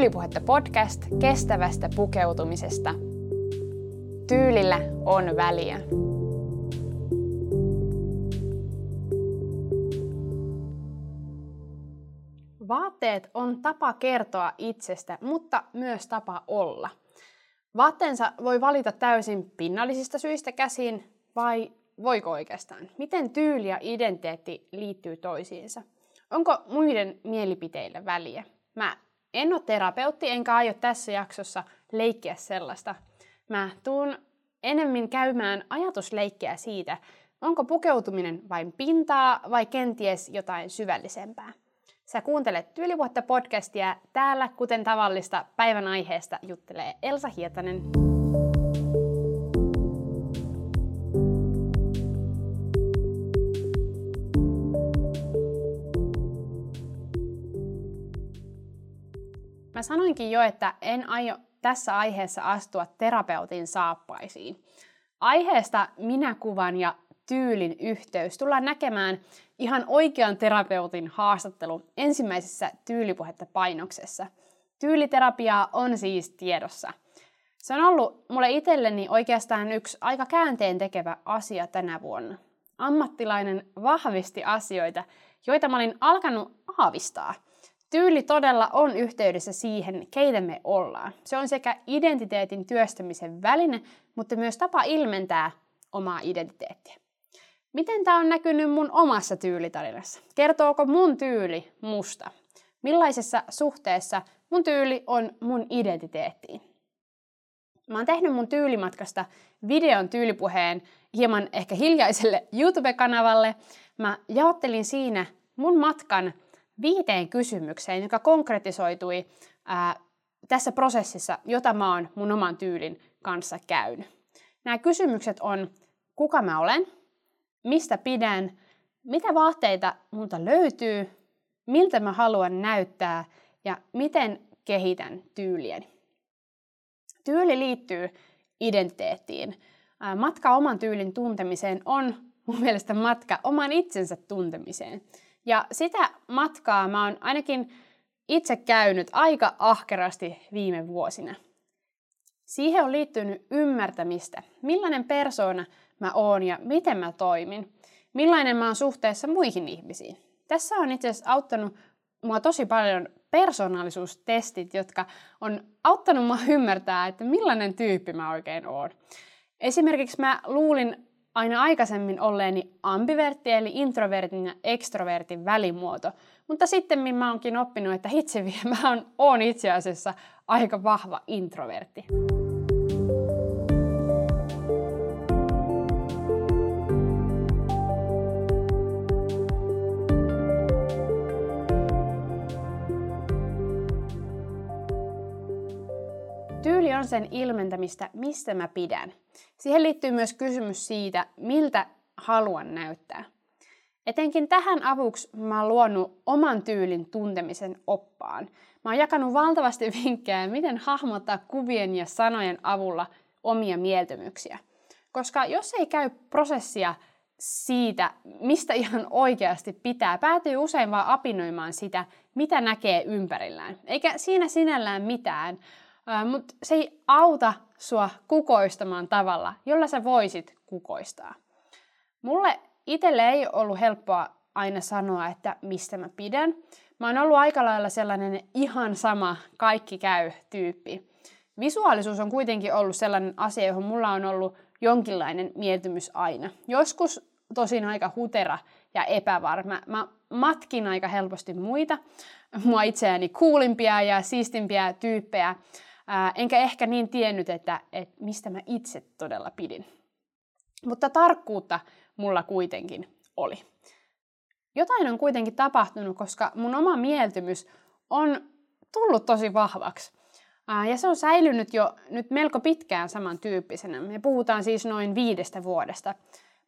Tyylipuhetta podcast kestävästä pukeutumisesta. Tyylillä on väliä. Vaatteet on tapa kertoa itsestä, mutta myös tapa olla. Vaatteensa voi valita täysin pinnallisista syistä käsin vai voiko oikeastaan? Miten tyyli ja identiteetti liittyy toisiinsa? Onko muiden mielipiteillä väliä? Mä en ole terapeutti, enkä aio tässä jaksossa leikkiä sellaista. Mä tuun enemmän käymään ajatusleikkiä siitä, onko pukeutuminen vain pintaa vai kenties jotain syvällisempää. Sä kuuntelet Tyylivuotta podcastia. Täällä, kuten tavallista, päivän aiheesta juttelee Elsa Hietanen. Mä sanoinkin jo, että en aio tässä aiheessa astua terapeutin saappaisiin. Aiheesta minäkuvan ja tyylin yhteys tullaan näkemään ihan oikean terapeutin haastattelu ensimmäisessä tyylipuhetta painoksessa. Tyyliterapiaa on siis tiedossa. Se on ollut mulle itselleni oikeastaan yksi aika käänteen tekevä asia tänä vuonna. Ammattilainen vahvisti asioita, joita mä olin alkanut aavistaa – Tyyli todella on yhteydessä siihen, keitä me ollaan. Se on sekä identiteetin työstämisen väline, mutta myös tapa ilmentää omaa identiteettiä. Miten tämä on näkynyt mun omassa tyylitarinassa? Kertooko mun tyyli musta? Millaisessa suhteessa mun tyyli on mun identiteettiin? Mä oon tehnyt mun tyylimatkasta videon tyylipuheen hieman ehkä hiljaiselle YouTube-kanavalle. Mä jaottelin siinä mun matkan viiteen kysymykseen, joka konkretisoitui ää, tässä prosessissa, jota mä oon mun oman tyylin kanssa käynyt. Nämä kysymykset on, kuka mä olen, mistä pidän, mitä vaatteita multa löytyy, miltä mä haluan näyttää ja miten kehitän tyylieni. Tyyli liittyy identiteettiin. Matka oman tyylin tuntemiseen on mun mielestä matka oman itsensä tuntemiseen. Ja sitä matkaa mä oon ainakin itse käynyt aika ahkerasti viime vuosina. Siihen on liittynyt ymmärtämistä, millainen persoona mä oon ja miten mä toimin, millainen mä oon suhteessa muihin ihmisiin. Tässä on itse asiassa auttanut mua tosi paljon persoonallisuustestit, jotka on auttanut mua ymmärtää, että millainen tyyppi mä oikein oon. Esimerkiksi mä luulin aina aikaisemmin olleeni ambivertti eli introvertin ja extrovertin välimuoto, mutta sitten mä oonkin oppinut, että itse mä oon, oon itse asiassa aika vahva introvertti. Tyyli on sen ilmentämistä, mistä mä pidän. Siihen liittyy myös kysymys siitä, miltä haluan näyttää. Etenkin tähän avuksi mä oon luonut oman tyylin tuntemisen oppaan. Mä oon jakanut valtavasti vinkkejä, miten hahmottaa kuvien ja sanojen avulla omia mieltymyksiä. Koska jos ei käy prosessia siitä, mistä ihan oikeasti pitää, päätyy usein vaan apinoimaan sitä, mitä näkee ympärillään. Eikä siinä sinällään mitään, mutta se ei auta sua kukoistamaan tavalla, jolla sä voisit kukoistaa. Mulle itselle ei ollut helppoa aina sanoa, että mistä mä pidän. Mä oon ollut aika lailla sellainen ihan sama, kaikki käy tyyppi. Visuaalisuus on kuitenkin ollut sellainen asia, johon mulla on ollut jonkinlainen mieltymys aina. Joskus tosin aika hutera ja epävarma. Mä matkin aika helposti muita, mua itseäni kuulimpia ja siistimpiä tyyppejä, Enkä ehkä niin tiennyt, että, että mistä mä itse todella pidin. Mutta tarkkuutta mulla kuitenkin oli. Jotain on kuitenkin tapahtunut, koska mun oma mieltymys on tullut tosi vahvaksi. Ja se on säilynyt jo nyt melko pitkään samantyyppisenä. Me puhutaan siis noin viidestä vuodesta.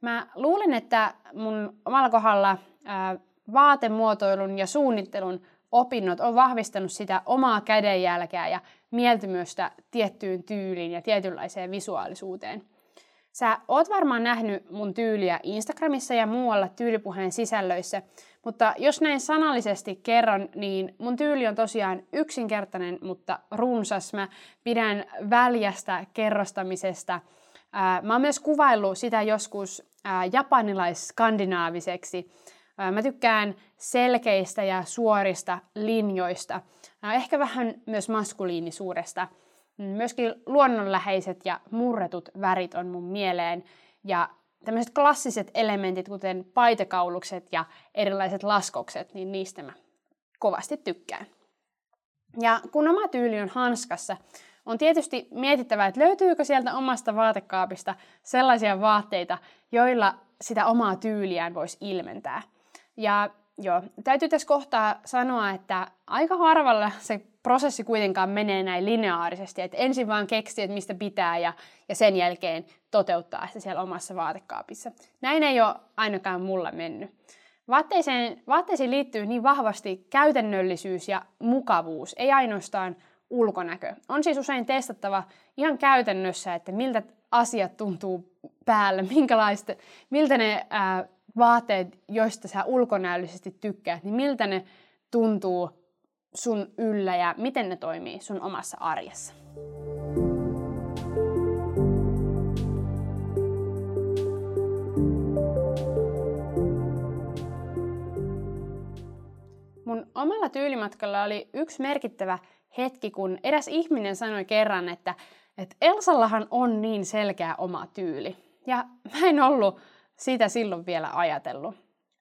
Mä luulen, että mun omalla kohdalla vaatemuotoilun ja suunnittelun opinnot on vahvistanut sitä omaa kädenjälkeä ja mieltymystä tiettyyn tyyliin ja tietynlaiseen visuaalisuuteen. Sä oot varmaan nähnyt mun tyyliä Instagramissa ja muualla tyylipuheen sisällöissä, mutta jos näin sanallisesti kerron, niin mun tyyli on tosiaan yksinkertainen, mutta runsas. Mä pidän väljästä kerrostamisesta. Mä oon myös kuvaillut sitä joskus japanilais-skandinaaviseksi. Mä tykkään selkeistä ja suorista linjoista, ehkä vähän myös maskuliinisuudesta – Myöskin luonnonläheiset ja murretut värit on mun mieleen. Ja tämmöiset klassiset elementit, kuten paitekaulukset ja erilaiset laskokset, niin niistä mä kovasti tykkään. Ja kun oma tyyli on hanskassa, on tietysti mietittävä, että löytyykö sieltä omasta vaatekaapista sellaisia vaatteita, joilla sitä omaa tyyliään voisi ilmentää. Ja joo, täytyy tässä kohtaa sanoa, että aika harvalla se prosessi kuitenkaan menee näin lineaarisesti, että ensin vaan keksii, että mistä pitää ja, ja sen jälkeen toteuttaa sitä siellä omassa vaatekaapissa. Näin ei ole ainakaan mulla mennyt. Vaatteeseen, vaatteisiin liittyy niin vahvasti käytännöllisyys ja mukavuus, ei ainoastaan ulkonäkö. On siis usein testattava ihan käytännössä, että miltä asiat tuntuu päällä, minkälaista, miltä ne ää, vaatteet, joista sä ulkonäöllisesti tykkäät, niin miltä ne tuntuu sun yllä ja miten ne toimii sun omassa arjessa. Mun omalla tyylimatkalla oli yksi merkittävä hetki, kun eräs ihminen sanoi kerran, että, että Elsallahan on niin selkeä oma tyyli. Ja mä en ollut sitä silloin vielä ajatellut.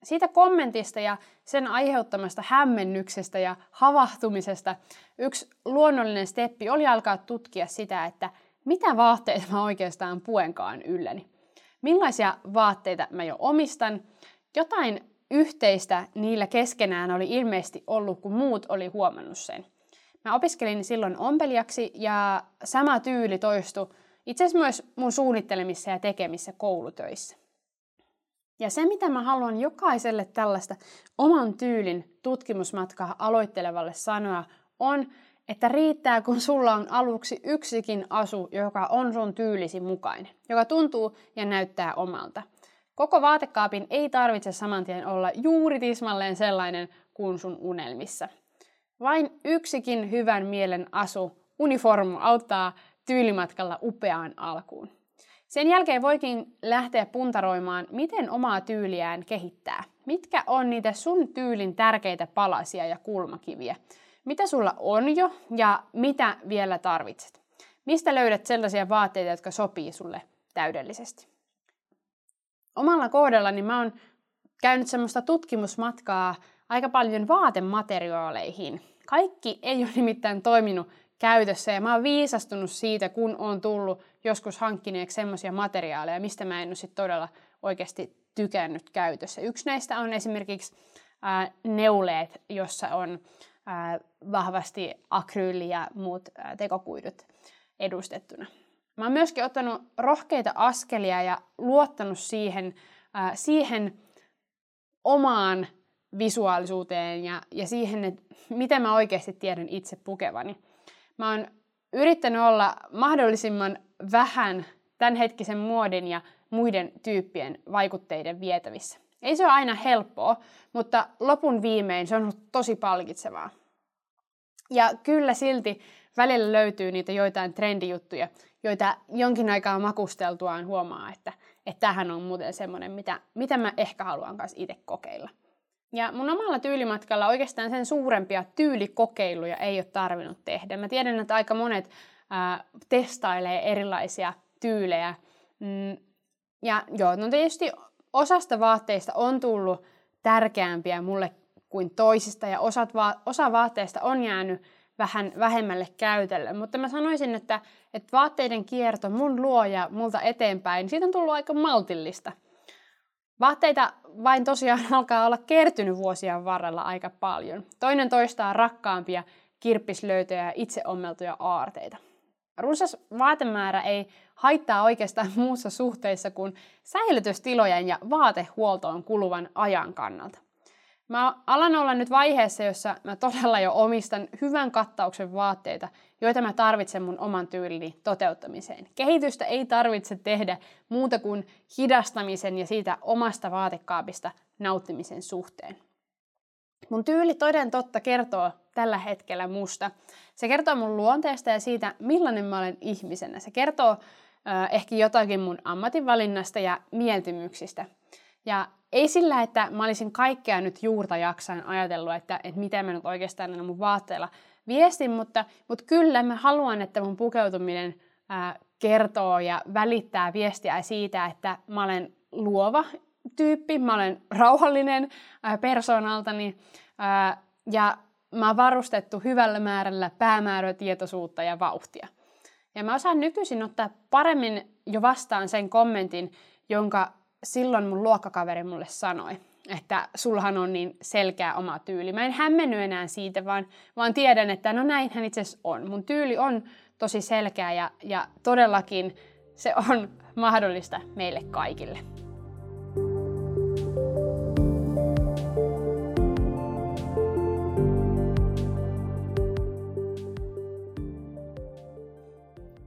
Siitä kommentista ja sen aiheuttamasta hämmennyksestä ja havahtumisesta yksi luonnollinen steppi oli alkaa tutkia sitä, että mitä vaatteita mä oikeastaan puenkaan ylläni. Millaisia vaatteita mä jo omistan. Jotain yhteistä niillä keskenään oli ilmeisesti ollut, kun muut oli huomannut sen. Mä opiskelin silloin ompelijaksi ja sama tyyli toistui itse asiassa myös mun suunnittelemissa ja tekemissä koulutöissä. Ja se, mitä mä haluan jokaiselle tällaista oman tyylin tutkimusmatkaa aloittelevalle sanoa, on, että riittää, kun sulla on aluksi yksikin asu, joka on sun tyylisi mukainen, joka tuntuu ja näyttää omalta. Koko vaatekaapin ei tarvitse saman tien olla juuri tismalleen sellainen kuin sun unelmissa. Vain yksikin hyvän mielen asu, uniformu, auttaa tyylimatkalla upeaan alkuun. Sen jälkeen voikin lähteä puntaroimaan, miten omaa tyyliään kehittää. Mitkä on niitä sun tyylin tärkeitä palasia ja kulmakiviä? Mitä sulla on jo ja mitä vielä tarvitset? Mistä löydät sellaisia vaatteita, jotka sopii sulle täydellisesti? Omalla kohdallani mä oon käynyt semmoista tutkimusmatkaa aika paljon vaatemateriaaleihin. Kaikki ei ole nimittäin toiminut käytössä ja mä oon viisastunut siitä, kun on tullut joskus hankkineeksi semmoisia materiaaleja, mistä mä en ole sit todella oikeasti tykännyt käytössä. Yksi näistä on esimerkiksi ää, neuleet, jossa on ää, vahvasti akryyli ja muut ää, tekokuidut edustettuna. Mä oon myöskin ottanut rohkeita askelia ja luottanut siihen, ää, siihen omaan visuaalisuuteen ja, ja siihen, että miten mä oikeasti tiedän itse pukevani. Mä oon yrittänyt olla mahdollisimman vähän tämänhetkisen muodin ja muiden tyyppien vaikutteiden vietävissä. Ei se ole aina helppoa, mutta lopun viimein se on ollut tosi palkitsevaa. Ja kyllä silti välillä löytyy niitä joitain trendijuttuja, joita jonkin aikaa makusteltuaan huomaa, että, että tämähän on muuten semmoinen, mitä, mitä mä ehkä haluan kanssa itse kokeilla. Ja mun omalla tyylimatkalla oikeastaan sen suurempia tyylikokeiluja ei ole tarvinnut tehdä. Mä tiedän, että aika monet ää, testailee erilaisia tyylejä. Mm, ja joo, no tietysti osasta vaatteista on tullut tärkeämpiä mulle kuin toisista, ja osat va- osa vaatteista on jäänyt vähän vähemmälle käytölle. Mutta mä sanoisin, että, että vaatteiden kierto mun luoja multa eteenpäin, siitä on tullut aika maltillista. Vaatteita vain tosiaan alkaa olla kertynyt vuosien varrella aika paljon. Toinen toistaa rakkaampia kirppislöytöjä ja itse ommeltuja aarteita. Runsas vaatemäärä ei haittaa oikeastaan muussa suhteessa kuin säilytystilojen ja vaatehuoltoon kuluvan ajan kannalta. Mä alan olla nyt vaiheessa, jossa mä todella jo omistan hyvän kattauksen vaatteita, joita mä tarvitsen mun oman tyylini toteuttamiseen. Kehitystä ei tarvitse tehdä muuta kuin hidastamisen ja siitä omasta vaatekaapista nauttimisen suhteen. Mun tyyli toden totta kertoo tällä hetkellä musta. Se kertoo mun luonteesta ja siitä, millainen mä olen ihmisenä. Se kertoo äh, ehkä jotakin mun ammatinvalinnasta ja mieltymyksistä. Ja ei sillä, että mä olisin kaikkea nyt juurta jaksain ajatellut, että, että miten mä nyt oikeastaan näillä mun vaatteilla viestin, mutta, mutta kyllä mä haluan, että mun pukeutuminen ää, kertoo ja välittää viestiä siitä, että mä olen luova tyyppi, mä olen rauhallinen ää, persoonaltani ää, ja mä oon varustettu hyvällä määrällä päämäärätietoisuutta ja vauhtia. Ja mä osaan nykyisin ottaa paremmin jo vastaan sen kommentin, jonka silloin mun luokkakaveri mulle sanoi, että sulhan on niin selkeä oma tyyli. Mä en hämmenny enää siitä, vaan, vaan tiedän, että no näinhän itse asiassa on. Mun tyyli on tosi selkeä ja, ja todellakin se on mahdollista meille kaikille.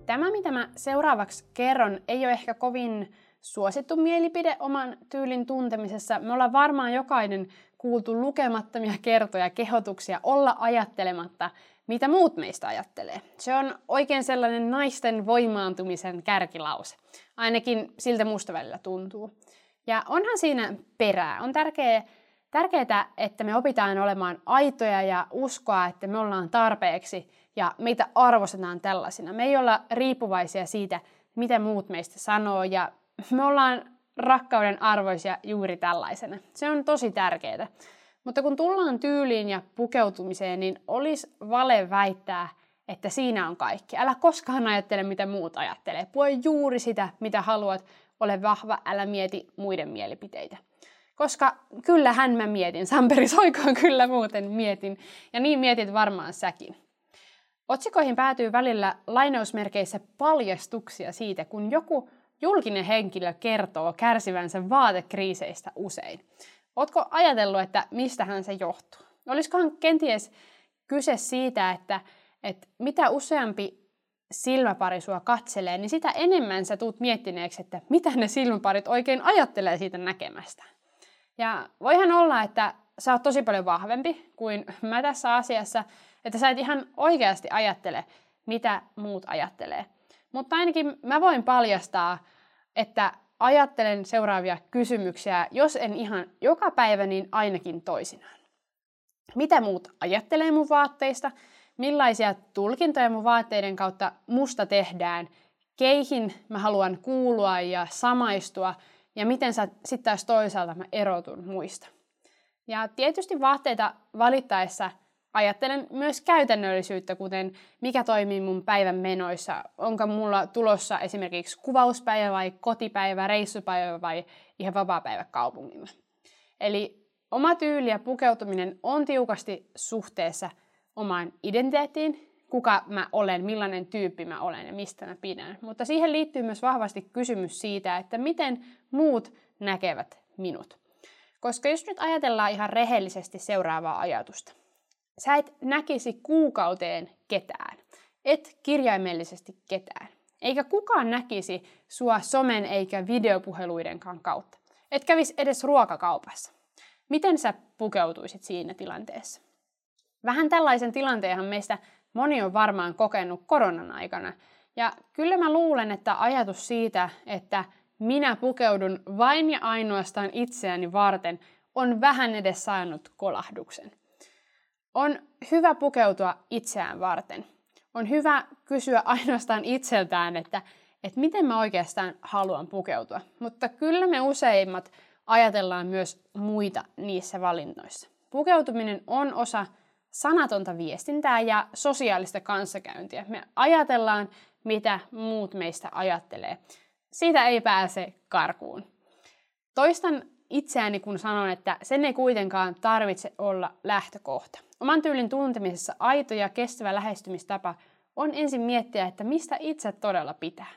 Tämä, mitä mä seuraavaksi kerron, ei ole ehkä kovin suosittu mielipide oman tyylin tuntemisessa. Me ollaan varmaan jokainen kuultu lukemattomia kertoja kehotuksia olla ajattelematta, mitä muut meistä ajattelee. Se on oikein sellainen naisten voimaantumisen kärkilause. Ainakin siltä musta välillä tuntuu. Ja onhan siinä perää. On tärkeää, tärkeää, että me opitaan olemaan aitoja ja uskoa, että me ollaan tarpeeksi ja meitä arvostetaan tällaisina. Me ei olla riippuvaisia siitä, mitä muut meistä sanoo ja me ollaan rakkauden arvoisia juuri tällaisena. Se on tosi tärkeää. Mutta kun tullaan tyyliin ja pukeutumiseen, niin olisi vale väittää, että siinä on kaikki. Älä koskaan ajattele, mitä muut ajattelee. Pue juuri sitä, mitä haluat. Ole vahva, älä mieti muiden mielipiteitä. Koska kyllähän mä mietin, Samperi soikoon kyllä muuten mietin, ja niin mietit varmaan säkin. Otsikoihin päätyy välillä lainausmerkeissä paljastuksia siitä, kun joku julkinen henkilö kertoo kärsivänsä vaatekriiseistä usein. Oletko ajatellut, että mistähän se johtuu? Olisikohan kenties kyse siitä, että, että mitä useampi silmäpari sua katselee, niin sitä enemmän sä tuut miettineeksi, että mitä ne silmäparit oikein ajattelee siitä näkemästä. Ja voihan olla, että sä oot tosi paljon vahvempi kuin mä tässä asiassa, että sä et ihan oikeasti ajattele, mitä muut ajattelee. Mutta ainakin mä voin paljastaa, että ajattelen seuraavia kysymyksiä, jos en ihan joka päivä, niin ainakin toisinaan. Mitä muut ajattelee mun vaatteista? Millaisia tulkintoja mun vaatteiden kautta musta tehdään? Keihin mä haluan kuulua ja samaistua? Ja miten sitten taas toisaalta mä erotun muista? Ja tietysti vaatteita valittaessa – ajattelen myös käytännöllisyyttä, kuten mikä toimii mun päivän menoissa. Onko mulla tulossa esimerkiksi kuvauspäivä vai kotipäivä, reissupäivä vai ihan vapaa-päivä kaupungilla. Eli oma tyyli ja pukeutuminen on tiukasti suhteessa omaan identiteettiin, kuka mä olen, millainen tyyppi mä olen ja mistä mä pidän. Mutta siihen liittyy myös vahvasti kysymys siitä, että miten muut näkevät minut. Koska jos nyt ajatellaan ihan rehellisesti seuraavaa ajatusta – Sä et näkisi kuukauteen ketään. Et kirjaimellisesti ketään. Eikä kukaan näkisi sua somen eikä videopuheluidenkaan kautta. Et kävis edes ruokakaupassa. Miten sä pukeutuisit siinä tilanteessa? Vähän tällaisen tilanteenhan meistä moni on varmaan kokenut koronan aikana. Ja kyllä mä luulen, että ajatus siitä, että minä pukeudun vain ja ainoastaan itseäni varten, on vähän edes saanut kolahduksen. On hyvä pukeutua itseään varten. On hyvä kysyä ainoastaan itseltään, että, että miten mä oikeastaan haluan pukeutua. Mutta kyllä me useimmat ajatellaan myös muita niissä valinnoissa. Pukeutuminen on osa sanatonta viestintää ja sosiaalista kanssakäyntiä. Me ajatellaan, mitä muut meistä ajattelee. Siitä ei pääse karkuun. Toistan itseäni, kun sanon, että sen ei kuitenkaan tarvitse olla lähtökohta. Oman tyylin tuntemisessa aito ja kestävä lähestymistapa on ensin miettiä, että mistä itse todella pitää.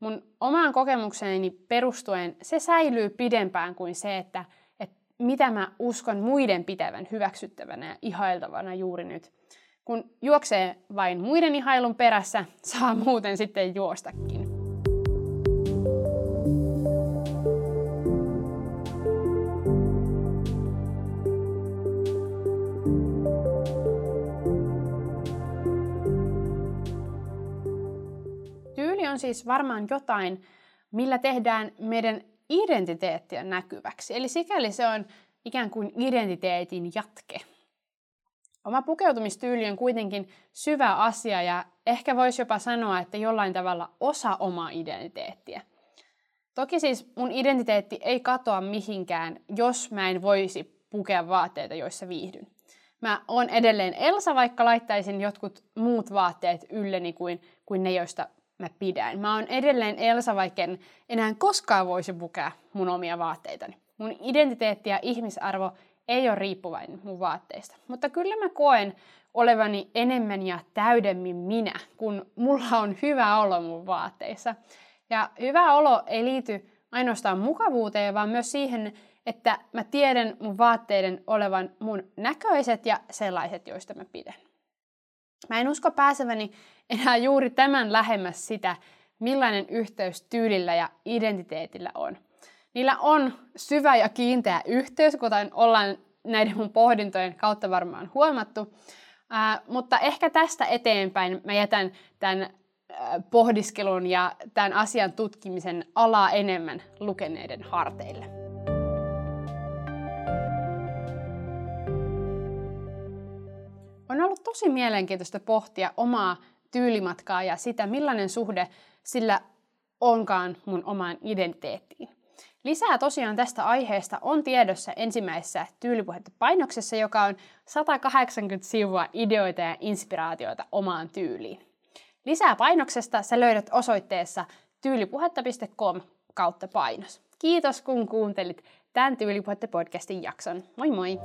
Mun omaan kokemukseeni perustuen se säilyy pidempään kuin se, että, että mitä mä uskon muiden pitävän hyväksyttävänä ja ihailtavana juuri nyt. Kun juoksee vain muiden ihailun perässä, saa muuten sitten juostakin. On siis varmaan jotain, millä tehdään meidän identiteettiä näkyväksi. Eli sikäli se on ikään kuin identiteetin jatke. Oma pukeutumistyyli on kuitenkin syvä asia ja ehkä voisi jopa sanoa, että jollain tavalla osa omaa identiteettiä. Toki siis mun identiteetti ei katoa mihinkään, jos mä en voisi pukea vaatteita, joissa viihdyn. Mä oon edelleen Elsa, vaikka laittaisin jotkut muut vaatteet ylleni kuin, kuin ne, joista mä pidän. Mä oon edelleen Elsa, vaikka en enää koskaan voisi pukea mun omia vaatteitani. Mun identiteetti ja ihmisarvo ei ole riippuvainen mun vaatteista. Mutta kyllä mä koen olevani enemmän ja täydemmin minä, kun mulla on hyvä olo mun vaatteissa. Ja hyvä olo ei liity ainoastaan mukavuuteen, vaan myös siihen, että mä tiedän mun vaatteiden olevan mun näköiset ja sellaiset, joista mä pidän. Mä en usko pääseväni enää juuri tämän lähemmäs sitä, millainen yhteys tyylillä ja identiteetillä on. Niillä on syvä ja kiinteä yhteys, kuten ollaan näiden mun pohdintojen kautta varmaan huomattu. Ää, mutta ehkä tästä eteenpäin mä jätän tämän ää, pohdiskelun ja tämän asian tutkimisen alaa enemmän lukeneiden harteille. Tosi mielenkiintoista pohtia omaa tyylimatkaa ja sitä, millainen suhde sillä onkaan mun omaan identiteettiin. Lisää tosiaan tästä aiheesta on tiedossa ensimmäisessä tyylipuhetta painoksessa, joka on 180 sivua ideoita ja inspiraatioita omaan tyyliin. Lisää painoksesta sä löydät osoitteessa tyylipuhetta.com kautta painos. Kiitos kun kuuntelit tämän Tyylipuhetta podcastin jakson. Moi moi!